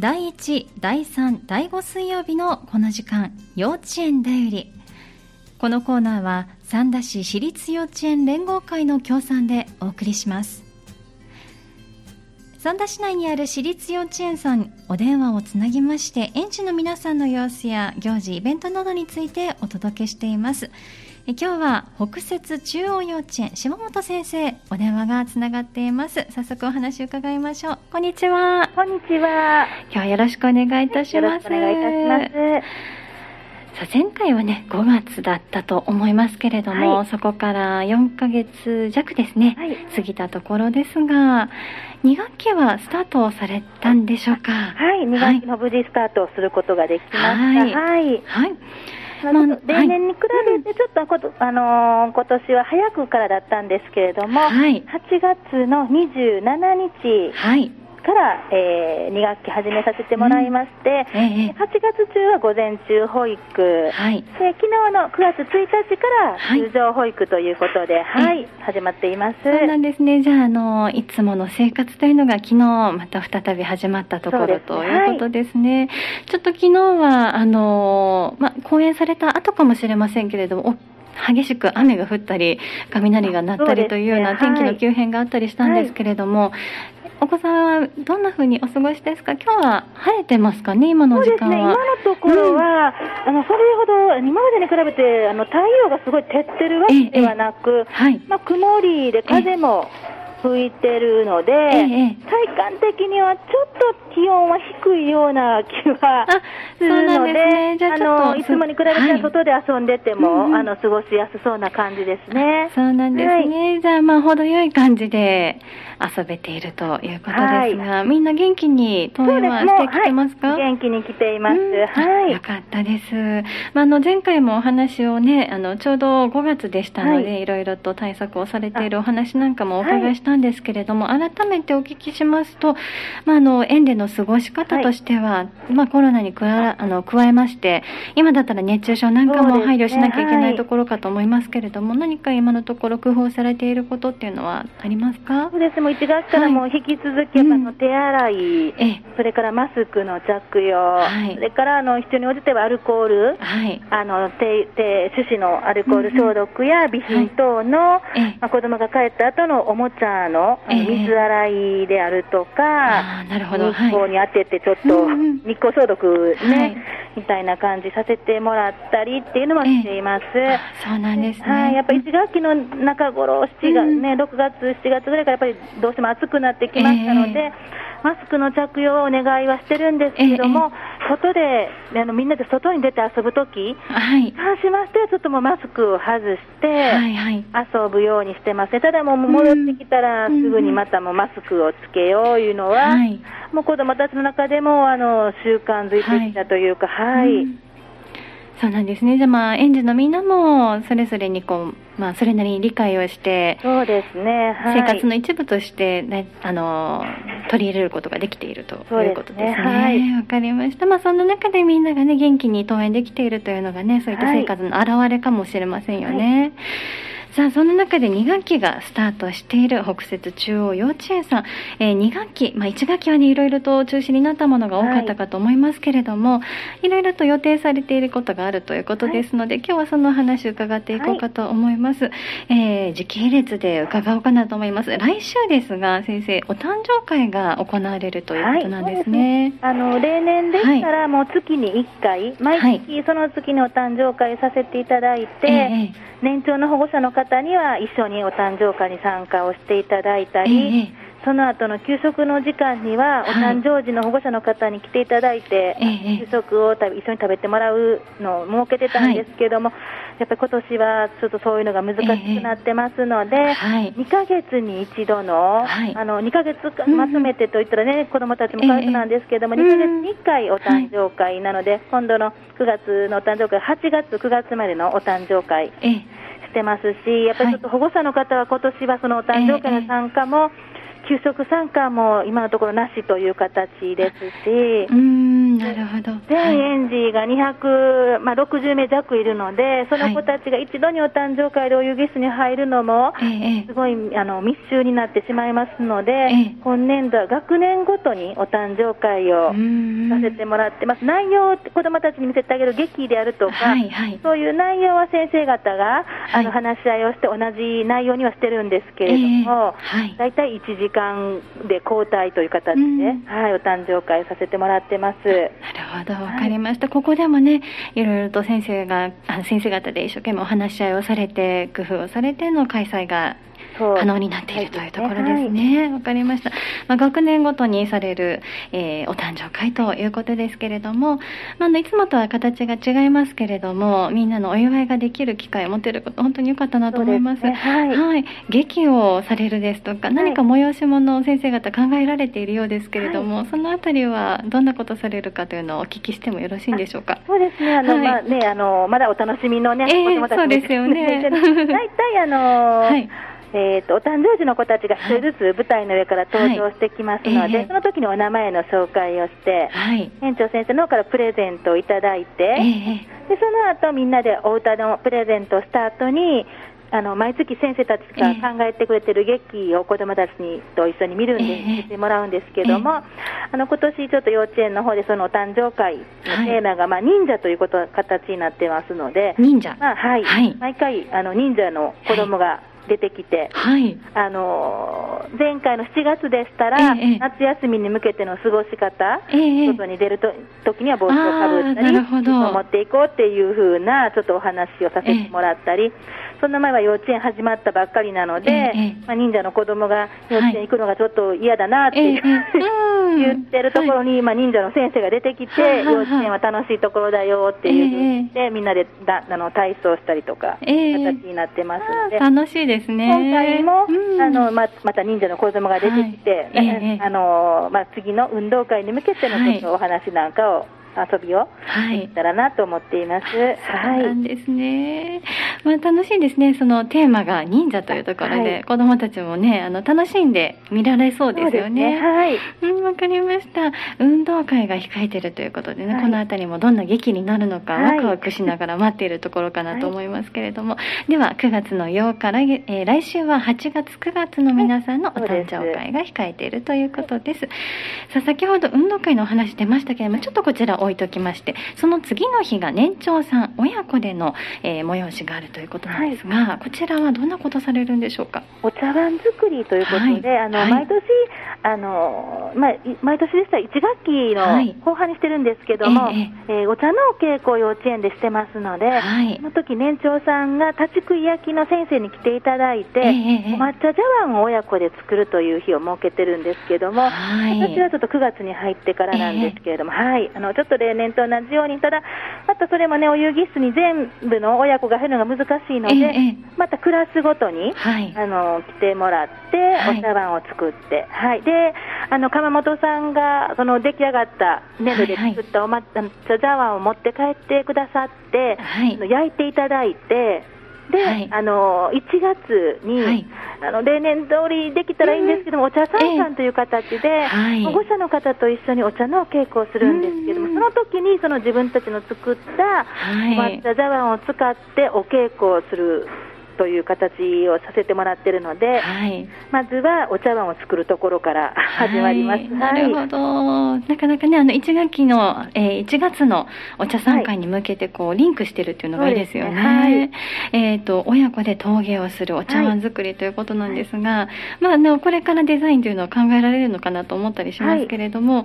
第1、第3、第5水曜日のこの時間、幼稚園だより。このコーナーは三田市私立幼稚園連合会の協賛でお送りします。三田市内にある私立幼稚園さんお電話をつなぎまして園児の皆さんの様子や行事イベントなどについてお届けしていますえ今日は北摂中央幼稚園島本先生お電話がつながっています。早速お話を伺いましょう。こんにちは。こんにちは。今日はよろしくお願いいたします。お願いいたします。さあ前回はね5月だったと思いますけれども、はい、そこから4ヶ月弱ですね、はい、過ぎたところですが2学期はスタートされたんでしょうか？はい。2学期の無事スタートをすることができました。はい、はい、あ、例年に比べてちょっとこと、あのー、今年は早くからだったんですけれども、はい、8月の27日、はいから、えー、2学期始めさせてもらいまして、うんえー、8月中は午前中保育、はい、で昨日の9月1日から通常保育ということで、はい、はい、始まっています。そうなんですね。じゃあ、あの、いつもの生活というのが昨日また再び始まったところということですね。はい、ちょっと昨日は、あの、まあ、講演された後かもしれませんけれども、激しく雨が降ったり雷が鳴ったりというような天気の急変があったりしたんですけれども、お子さんはどんなふうにお過ごしですか？今日は晴れてますかね？今の時間は。そうですね、今のところは、うん、あの、それほど、今までに比べて、あの、太陽がすごい照ってるわけではなく、はい、まあ、曇りで風も、吹いてるので、ええ、体感的にはちょっと気温は低いような気はするので、ね、あのいつもに比べて外で遊んでても、はい、あの過ごしやすそうな感じですね。そうなんですね。はい、じゃあまあ程よい感じで遊べているということですが、はい、みんな元気に登園はしてきてますか？元気に来ています。はい。よかったです。まああの前回もお話をね、あのちょうど5月でしたので、い。ろいろと対策をされているお話なんかもお伺いしたんですけれども、改めてお聞きしますと、まああの園での過ごし方としては、はい、まあ、コロナに加あ。の加えまして、今だったら熱中症なんかも配慮しなきゃいけないところかと思いますけれども、ねはい、何か今のところ工夫されていることっていうのはありますか？そうですもう1月からも引き続き、はい、あの手洗い、うん、それからマスクの着用、はい、それからあの必要に応じてはアルコール、はい、あの手手手指のアルコール消毒や備品等の、まあ、子供が帰った後のおもちゃの水洗いであるとか、なるほど。日光に当ててちょっと日光消毒ね、はい、みたいな感じさせてもらったりっていうのもしています。そうなんですね。はい、やっぱり1学期の中頃、7月、ね、6月、7月ぐらいからやっぱりどうしても暑くなってきましたので、えーマスクの着用をお願いはしてるんですけれども、え外であのみんなで外に出て遊ぶとき、はい、関しましてはちょっともうマスクを外して、はいはい、遊ぶようにしてます、ただもう戻ってきたら、すぐにまたもマスクをつけよういうのは、はい、もう子どもたちの中でもあの習慣づいてきたというか、はい。はいそうなんですね。じゃあまあ、園児のみんなも、それぞれにこう、まあ、それなりに理解をして、そうですね。はい、生活の一部として、ね、あの、取り入れることができているということですね。はい。わかりました。まあ、そんな中でみんながね、元気に登園できているというのがね、そういった生活の表れかもしれませんよね。はいさあ、その中で2学期がスタートしている北摂中央幼稚園さん、えー、2学期、まあ、1学期はね、いろいろと中止になったものが多かったかと思いますけれども、はい、いろいろと予定されていることがあるということですので、はい、今日はその話を伺っていこうかと思います。はい、えー、時系列で伺おうかなと思います。来週ですが、先生、お誕生会が行われるということなんですね。はい、あの、例年でしたら、もう月に1回、毎月その月のお誕生会させていただいて、えー年長の保護者の方には一緒にお誕生会に参加をしていただいたり、えー、その後の給食の時間には、お誕生時の保護者の方に来ていただいて、はい、給食を一緒に食べてもらうのを設けてたんですけども、はい、やっぱり今年はちょっとそういうのが難しくなってますので、えーはい、2ヶ月に一度の、あの2ヶ月まとめてといったらね、うん、子どもたちも家族なんですけども、えー、2ヶ月に1回お誕生会なので、今度の9月のお誕生会、8月、9月までのお誕生会。えーしてますし、やっぱりちょっと保護者の方は今年はそのお誕生会の参加も給食参加も今のところなしという形ですし、うんなるほど。全園児が260、まあ、60名弱いるので、その子たちが一度にお誕生会でお湯儀室に入るのも、すごいあの密集になってしまいますので、今年度は学年ごとにお誕生会をさせてもらってます。内容を子どもたちに見せてあげる劇であるとか、はいはい、そういう内容は先生方が、あの話し合いをして同じ内容にはしてるんですけれども、大体1時間で交代という形で、はい、お誕生会させてもらってます。なるほど、わかりました。ここでもね、いろいろと先生が、あ先生方で一生懸命お話し合いをされて、工夫をされての開催が可能になっているというところですね。わ、はい、かりました。まあ、学年ごとにされる、えー、お誕生会ということですけれども、まあ、いつもとは形が違いますけれども、みんなのお祝いができる機会を持てること、本当に良かったなと思います。すね、はい、はい。劇をされるですとか、何か催し物を先生方考えられているようですけれども、はい、そのあたりはどんなことされるかというのをお聞きしてもよろしいんでしょうか？そうですね。あの、まあね、あの、まだお楽しみのね、えー、そうですよね。大体あの はいえーと、お誕生日の子たちが1人ずつ舞台の上から登場してきますので、はい。えー、その時にお名前の紹介をして、はい、園長先生の方からプレゼントをいただいて、えー、でその後みんなでお歌のプレゼントをした後にあの毎月先生たちが考えてくれてる劇を子どもたちにと一緒に見るんで、えー、見てもらうんですけども、えー、あの今年ちょっと幼稚園の方でそのお誕生会のテーマが、まあ、忍者ということ形になってますので、忍者、まあはい、はい、毎回あの忍者の子供が、出てきて、はい、あの前回の7月でしたら、ええ、夏休みに向けての過ごし方、え、外に出ると時には帽子をかぶったり、持っていこうっていうふうなちょっとお話をさせてもらったり、その前は幼稚園始まったばっかりなので、まあ、忍者の子供が幼稚園行くのがちょっと嫌だなっていう、言ってるところに、まあ、忍者の先生が出てきて、幼稚園は楽しいところだよっていうふうにして、みんなでだあの体操したりとか、形になってますので。楽しいですね。今回も、あのままた忍者の子供が出てきて、あのまあ、次の運動会に向けてのちょっとお話なんかを遊びをできたらなと思っています。はい。そうなんですね。まあ楽しいですね。そのテーマが忍者というところで、はい、子供たちもね、あの楽しんで見られそうですよね。ねはい。うん、わかりました。運動会が控えてるということでね、はい、このあたりもどんな劇になるのか、ワクワクしながら待っているところかなと思いますけれども、はい、では9月の8日来、えー、来週は8月9月の皆さんのお誕生会が控えているということです。さあ先ほど運動会のお話出ましたけれども、ちょっとこちら置いときまして、その次の日が年長さん親子での、えー、催しがあるということなんですが、はい、こちらはどんなことされるんでしょうか？お茶碗作りということで、はい、あの、はい、毎年あの、まあ、毎年でしたら1学期の後半にしてるんですけども、えー、えー、お茶の稽古を幼稚園でしてますので、その時年長さんが立ち食い焼きの先生に来ていただいて、えー、お抹茶茶碗を親子で作るという日を設けてるんですけども、私はちょっと9月に入ってからなんですけれども、はい、あのちょっと例年と同じように、ただ、またそれもね、お遊戯室に全部の親子が入るのが難しいので、ええ、またクラスごとに、はい、あの来てもらって、お茶碗を作って、はい、で、あの鎌本さんがその出来上がった粘土で作ったおま、はいはい、茶碗を持って帰ってくださって、はい、焼いていただいて、で、はい、あの1月に、はい、あの例年通りできたらいいんですけども、お茶三さんという形で、保護者の方と一緒にお茶の稽古をするんですけども、その時にその自分たちの作った抹茶茶碗を使ってお稽古をするという形をさせてもらってるので、はい、まずはお茶碗を作るところから始まります。はい、なるほど。なかなかね、あの、1学期の、えー、1月のお茶参会に向けて、こう、リンクしてるっていうのがいいですよね。ねはい、えっ、ー、と、親子で陶芸をするお茶碗作りということなんですが、まあ、ね、これからデザインというのは考えられるのかなと思ったりしますけれども、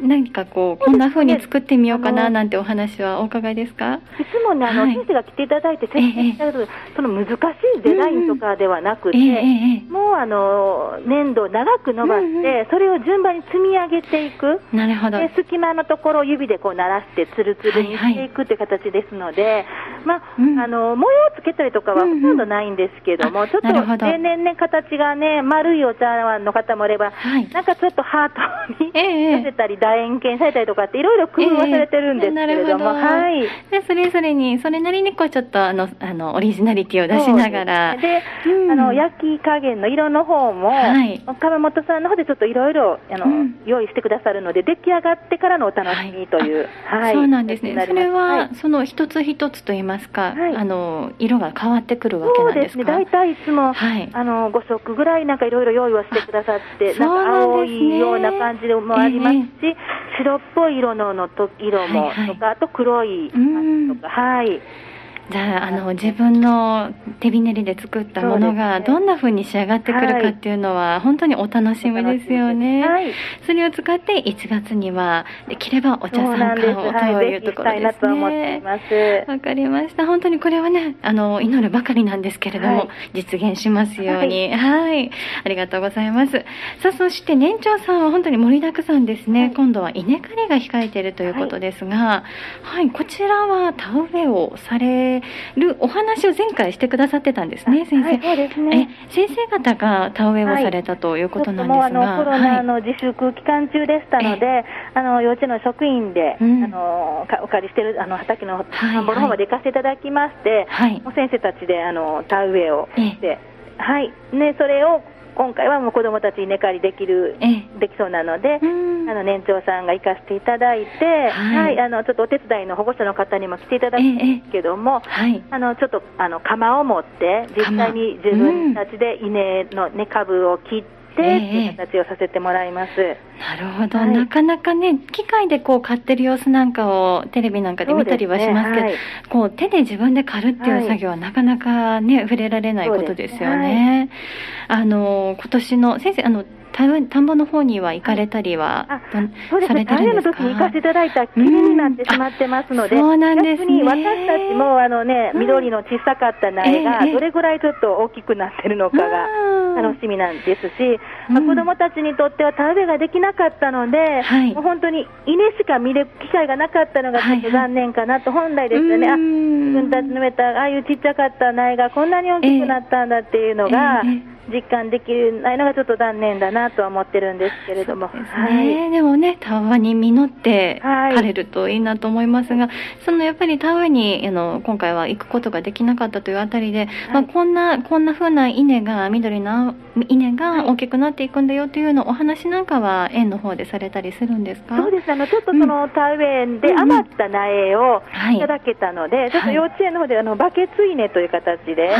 何かこう、こんな風に作ってみようかななんてお話はお伺いですか？いつもね、あの、先生が来ていただいて説明したけど、その難しいデザインとかではなくて、もうあの粘土を長く伸ばして、それを順番に積み上げていく、なるほど。で隙間のところを指でこう鳴らしてつるつるにしていくっていう形ですので、まああの模様をつけたりとかはほとんどないんですけども、ちょっと例年ね、形がね、丸いお茶碗の方もいれば、なんかちょっとハートにさせたり、楕円形されたりとかって、いろいろ工夫はされてるんですけれども、はい、でそれぞれに、それなりにこうちょっとあのあのオリジナリティを出しなながら。で、うん、あの、焼き加減の色の方も、はい、川本さんの方でちょっといろいろ、あの、うん、用意してくださるので、出来上がってからのお楽しみという。はい。そうなんですね。それは、その一つ一つといいますか、あの、色が変わってくるわけなんですか？そうですね。大体いつも、はい、あの、5色ぐらいなんかいろいろ用意をしてくださって、なんか青いような感じでもありますし、えー、白っぽい色ののと色も、はいはい、とか、あと黒いとか、はい。じゃああの自分の手びねりで作ったものがどんなふうに仕上がってくるかっていうのは本当にお楽しみですよね、はい、それを使って1月にはできればお茶参加をというところですね。わ、かりました。本当にこれはねあの祈るばかりなんですけれども、はい、実現しますように。はい。ありがとうございます。さあそして年長さんは本当に盛りだくさんですね、今度は稲刈りが控えているということですがはい、こちらは田植えをされるお話を前回してくださってたんですね、先生。はい、そうですね。先生方が田植えをされたということなんですが、はい、あのコロナの自粛期間中でしたので、はい、あの幼稚園の職員で、うん、あのお借りしてるあの畑の田んぼの方まで行かせていただきまして、はい、先生たちであの田植えをして、はい、ねそれを今回はもう子どもたちに寝刈りできる、できそうなので、あの年長さんが行かせていただいて、はい、はい、あのちょっとお手伝いの保護者の方にも来ていただくんですけども、はい、あのちょっとあの釜を持って、実際に自分たちで稲の根株を切って、っていう形をさせてもらいます。なるほど、はい、なかなかね、機械でこう買ってる様子なんかをテレビなんかで見たりはしますけど、ね。はい、こう手で自分で刈るっていう作業はなかなかね、触れられないことですよね。あの、今年の、先生、あの、田んぼの方には行かれたりは、そうですね、種の時に行かせていただいたきれになってしまってますので、そうなんです、ね、逆に私たちもあの、ね、緑の小さかった苗が、どれぐらいちょっと大きくなってるのかが楽しみなんですし、まあ、子どもたちにとっては田植えができなかったので、もう本当に稲しか見る機会がなかったのがちょっと残念かなと、本来ですよね、あ自分たちの植えたああいうちっちゃかった苗がこんなに大きくなったんだっていうのが、実感できないのがちょっと残念だなとは思ってるんですけれども。でね、はい、でもね、田植えに実って枯れるといいなと思いますが、はい、そのやっぱり田植えにあの今回は行くことができなかったというあたりで、はい、まあ、こんな、こんな風な稲が、緑の稲が大きくなっていくんだよというのお話なんかは園の方でされたりするんですか？そうです。あの、ちょっとその田植えで余った苗をい。ただけたので、ちょっと幼稚園の方であの、バケツ稲という形で、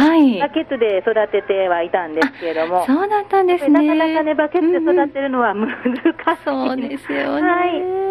バケツで育ててはいたんですけれども。そうだったんですね。なかなかね、バケツで育てるのは難しい。そうですよね。はい。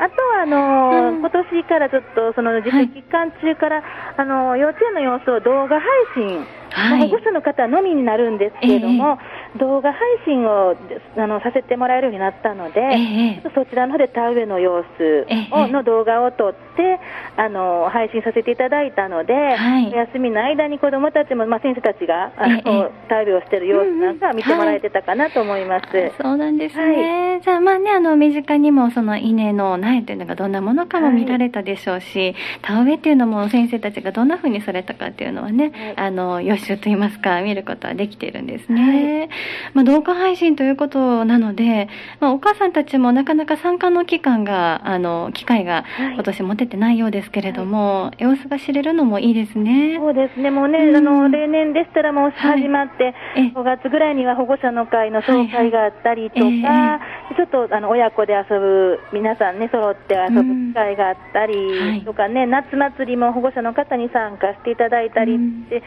あとは、あのーうん、今年からちょっと、その自粛期間中から、はい、あのー、幼稚園の様子を動画配信はい、保護者の方のみになるんですけれども、えー、動画配信をあのさせてもらえるようになったので、えー、そちらの方で田植えの様子を、の動画を撮ってあの配信させていただいたので、はい、休みの間に子どもたちも、まあ、先生たちがあの、田植えをしている様子なんか見てもらえてたかなと思います。はい、そうなんですね、じゃあまあねあの身近にもその稲の苗というのがどんなものかも見られたでしょうし、田植えっていうのも先生たちがどんなふうにされたかっていうのはね、あの予習といいますか、見ることはできているんですね。はい、まあ、動画配信ということなので、まあ、お母さんたちもなかなか参加の期間が、あの、機会が今年持ててないようですけれども、はい、様子が知れるのもいいですね。そうですね、もうね、うん、あの、例年でしたらもう始まって、はい、5月ぐらいには保護者の会の総会があったりとか、はいはいえ。ー、ちょっとあの親子で遊ぶ、皆さんね、揃って遊ぶ機会があったりとかね、うん、夏祭りも保護者の方に参加していただいたりして、うん、で、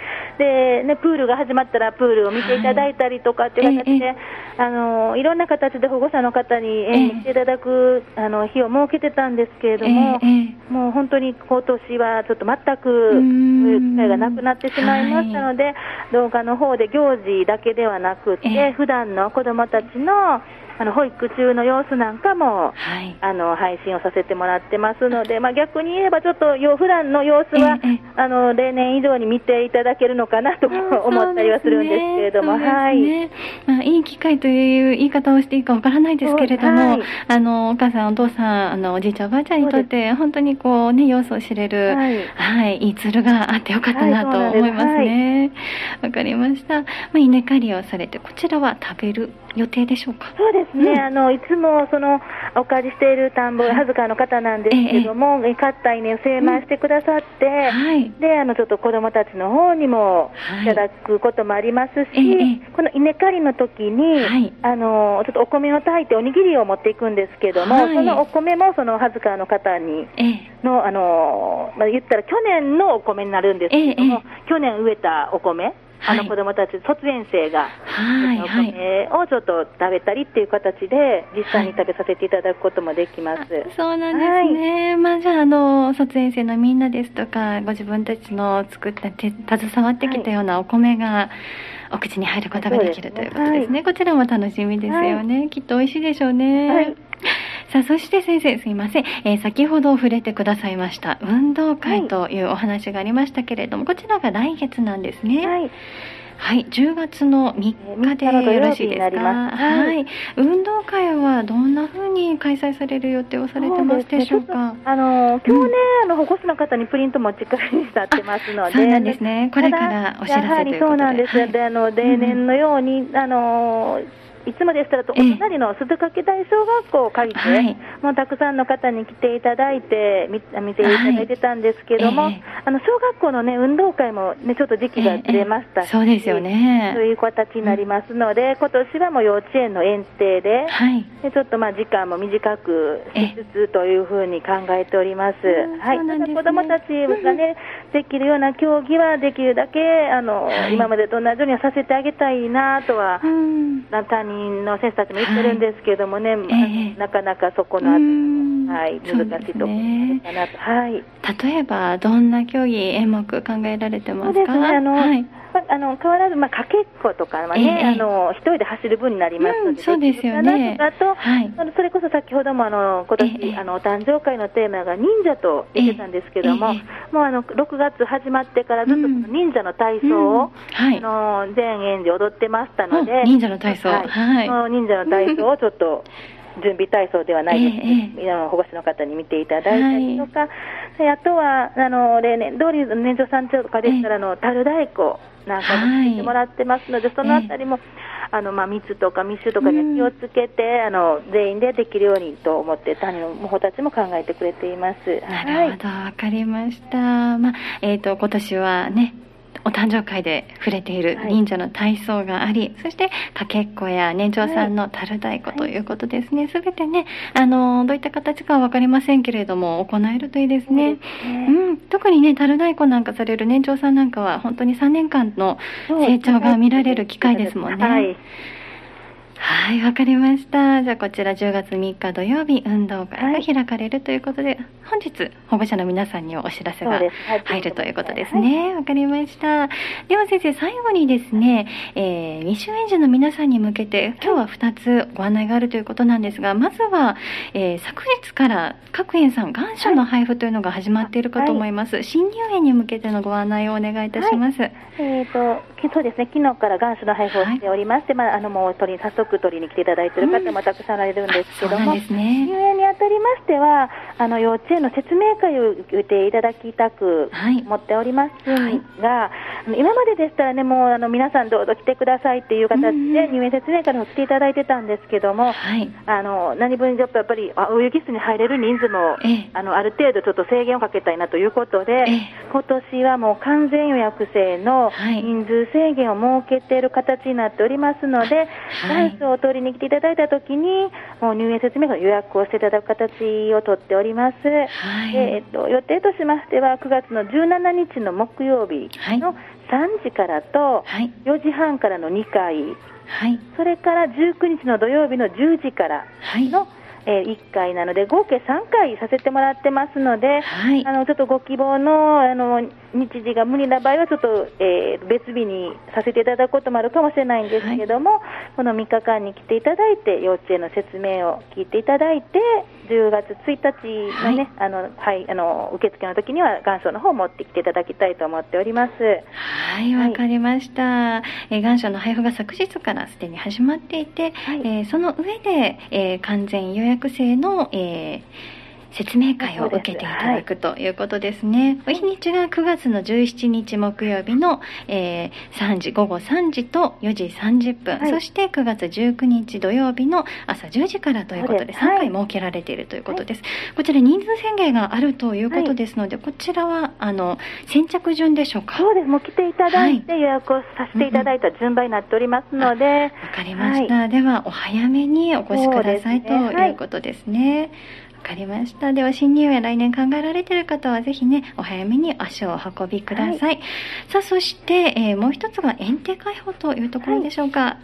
ね、プールが始まったらプールを見ていただいたりとかっていう形で、はい、あのいろんな形で保護者の方に園に来ていただく、あの日を設けてたんですけれども、もう本当に今年はちょっと全くそういう機会がなくなってしまいましたので、動画の方で行事だけではなくて、普段の子どもたちのあの保育中の様子なんかも、はい、あの配信をさせてもらってますので、まあ、逆に言えば、ちょっと普段の様子は、あの例年以上に見ていただけるのかなと思ったりはするんですけれども、ね、はい、まあ、いい機会という言い方をしていいかわからないですけれども、はい、あのお母さん、お父さん、あのおじいちゃん、おばあちゃんにとって、本当にこう、ね、様子を知れる、はい、はい、いいツールがあってよかったなと思いますね。わ、かりました。まあ、稲刈りをされて、こちらは食べる予定でしょうか？そうでですね、うん、あのいつもそのお借りしている田んぼ、はずかの方なんですけども、ええ、飼った稲を精米してくださって、うんはい、であのちょっと子どもたちの方にもい。ただくこともありますし、はい、この稲刈りの時に、はい、あのちょっとお米を炊いておにぎりを持っていくんですけども、そのお米もそのはずかの方にの、あのまあ、言ったら去年のお米になるんですけども、去年植えたお米。あの子供たち、卒園生が、はい、お米をちょっと食べたりっていう形で、実際に食べさせていただくこともできます。はい、そうなんですね。はい、まあじゃあ、あの、卒園生のみんなですとか、ご自分たちの作った手、携わってきたようなお米が、お口に入ることができるということですね。こちらも楽しみですよね。きっと美味しいでしょうね。さあ、そして先生、すいません。えー、先ほど触れてくださいました、運動会というお話がありましたけれども、こちらが来月なんですね。はい。はい、10月の3日でよろしいですか？はい、運動会はどんなふうに開催される予定をされてますでしょうか？ね、あの去年、あの保護士の方にプリント持ち帰りになってますので、そうなんですね。これからお知らせということで。やはりそうなんです。はい、で、あの例年のように、あのいつもでしたらと、お隣の鈴掛台小学校を借りて、はい、もうたくさんの方に来ていただいて、見見ていただいてたんですけども、はい、あの小学校の、ね、運動会も、ね、ちょっと時期がずれましたし、そうですよね。そういう形になりますので、今年はもう幼稚園の園庭で、はい、でちょっとまあ時間も短くしつつというふうに考えております。はい、ね、子どもたちがね、できるような競技はできるだけ、あの、今までと同じようにはさせてあげたいなとは、うん、担任の先生たちも言ってるんですけどもね、はい、なかなかそこの、はい、難しいところかなと、はい。例えば、どんな競技、演目考えられてますか？そうですね、あの、はい。あの変わらず、まあ、かけっことかはね、えー、あの一人で走る分になりますので、うん、そうですよね。あと、はい、それこそ先ほどもあの今年、えー、あのお誕生会のテーマが忍者と言ってたんですけども、えー、もうあの6月始まってからずっと忍者の体操を、うん。はい、あの全園で踊ってましたので、忍者の体操、はい、はい、忍者の体操をちょっと準備体操ではないです、えー、保護者の方に見ていただいたりとか、はい、あとはあの例年通り年長さんとかでしたら、あの樽太鼓なんかも聞いてもらってますので、はい、そのあたりも、あのまあ、密とか密集とかに気をつけて、うん、あの全員でできるようにと思って、谷の方たちも考えてくれています。なるほど、わ、はい、かりました。まあ、えっ、ー、と、今年はね、お誕生会で触れている忍者の体操があり、はい、そしてかけっこや年長さんの樽太鼓ということですね。す、べ、てね、あの、どういった形かはわかりませんけれども、行えるといいですね。うねうん。特にね、樽太鼓なんかされる年長さんなんかは、本当に3年間の成長が見られる機会ですもんね。はいはい、わかりました。じゃあこちら10月3日土曜日運動会が開かれるということで、はい、本日保護者の皆さんにお知らせが入るということですね。わ、はい、かりました。では先生、最後にですね、えー、未就園児の皆さんに向けて今日は2つご案内があるということなんですが、まずは、えー、昨日から各園さん願書の配布というのが始まっているかと思います。はい、新入園に向けてのご案内をお願いいたします。えっ、ー、と、そうですね、昨日から願書の配布をしておりまして、まあ、あの、もう取り、早速く取りに来ていただいている方もたくさんおられるんですけども、うんね、入園にあたりましては、あの幼稚園の説明会を受けていただきたく思っておりますが、はいはい、今まででしたらね、もうあの皆さんどうぞ来てくださいっていう形で入園説明会を来ていただいてたんですけども、はい、あの何分やっぱりお遊戯室に入れる人数も、あのある程度ちょっと制限をかけたいなということで、今年はもう完全予約制の人数制限を設けている形になっておりますので、ダンスを取りに来ていただいたときに、もう入園説明会予約をしていただく形をとっております。はい、えっと、予定としましては、9月の17日の木曜日の3時からと、4時半からの2回、はい、それから19日の土曜日の10時からの、はい。えー、1回なので、合計3回させてもらってますので、はい、あのちょっとご希望のあの日時が無理な場合は、ちょっと、えー、別日にさせていただくこともあるかもしれないんですけども、はい、この3日間に来ていただいて、幼稚園の説明を聞いていただいて、10月1日のね、はい、あのはい、あの受付の時には願書の方を持ってきていただきたいと思っております。はい、わ、かりました。えー、願書の配布が昨日からすでに始まっていて、はい、えー、その上で、えー、完全予約制の、えー説明会を受けていただくということですね。はい、お日にちが9月の17日木曜日の、えー、3時、午後3時と4時30分、はい、そして9月19日土曜日の朝10時からということで、3回設けられているということです。はい、こちら人数宣言があるということですので、こちらは、あの、先着順でしょうか？そうです。もう来ていただいて予約をさせていただいた順番になっておりますので。わ、うん、かりました。では、お早めにお越しください、ね、ということですね。わかりました。では、新入園来年考えられている方は、ぜひね、お早めに足をお運びください。はい、さあ、そして、えー、もう一つが園庭開放というところでしょうか。はい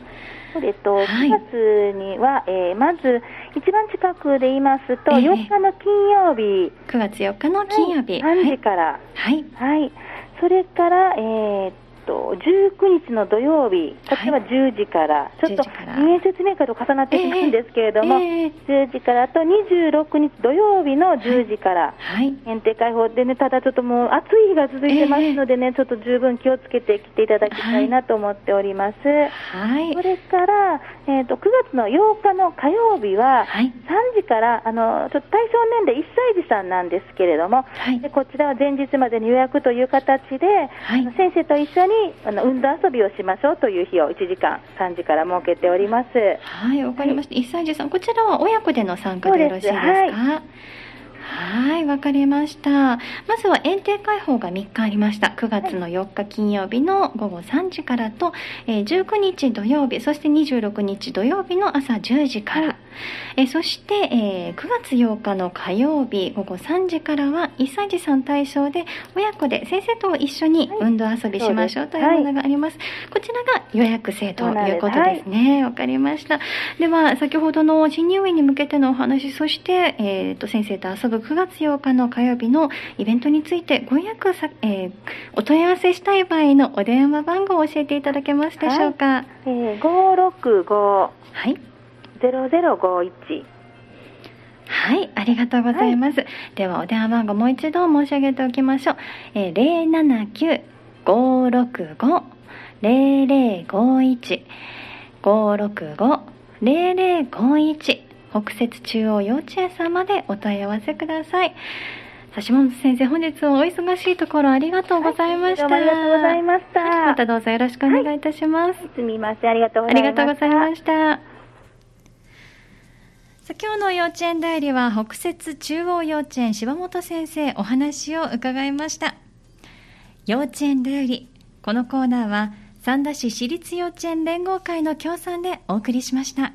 そうですと、9月には、えー、まず、一番近くで言いますと、4日の金曜日。9月4日の金曜日。はい、3時から。はい。はい。それから、えー、と、19日の土曜日、こちらは10時から、はい、ちょっと入園説明会と重なってしまうんですけれども、えー、10時からと26日土曜日の10時から、はい、限定開放でね、ただちょっともう暑い日が続いてますのでね、えー、ちょっと十分気をつけて来ていただきたいなと思っております。はい。それから、えっ、ー、と、9月の8日の火曜日は、はい、3時から、あの、ちょっと対象年齢1歳児さんなんですけれども、はい、でこちらは前日までに予約という形で、はい、先生と一緒にあの運動遊びをしましょうという日を1時間3時から設けておりますはいわかりました、はい、1歳児さんこちらは親子での参加でよろしいですか？はい、わかりました。まずは園庭開放が3日ありました。9月の4日金曜日の午後3時からと、えー、19日土曜日、そして26日土曜日の朝10時から。はいえそして、えー、9月8日の火曜日午後3時からは1歳児さん対象で親子で先生と一緒に運動遊びしましょうというものがあります、はい、こちらが予約制ということですね。わ、はい、かりました。では先ほどの新入園に向けてのお話そして、えーと、先生と遊ぶ9月8日の火曜日のイベントについてご予約さ、えー、お問い合わせしたい場合のお電話番号を教えていただけますでしょうか、はい、えー、565はい0051はい、ありがとうございます。はい、では、お電話番号もう一度申し上げておきましょう。えー、079-565-0051。565-0051。北摂中央幼稚園さんまでお問い合わせください。さ下本先生、本日はお忙しいところありがとうございました。はい、ありがとうございました。またどうぞよろしくお願いいたします。はい、すみません、ありがとうございました。ありがとうございました。今日の幼稚園代理は北摂中央幼稚園柴本先生お話を伺いました。幼稚園代理このコーナーは三田市私立幼稚園連合会の協賛でお送りしました。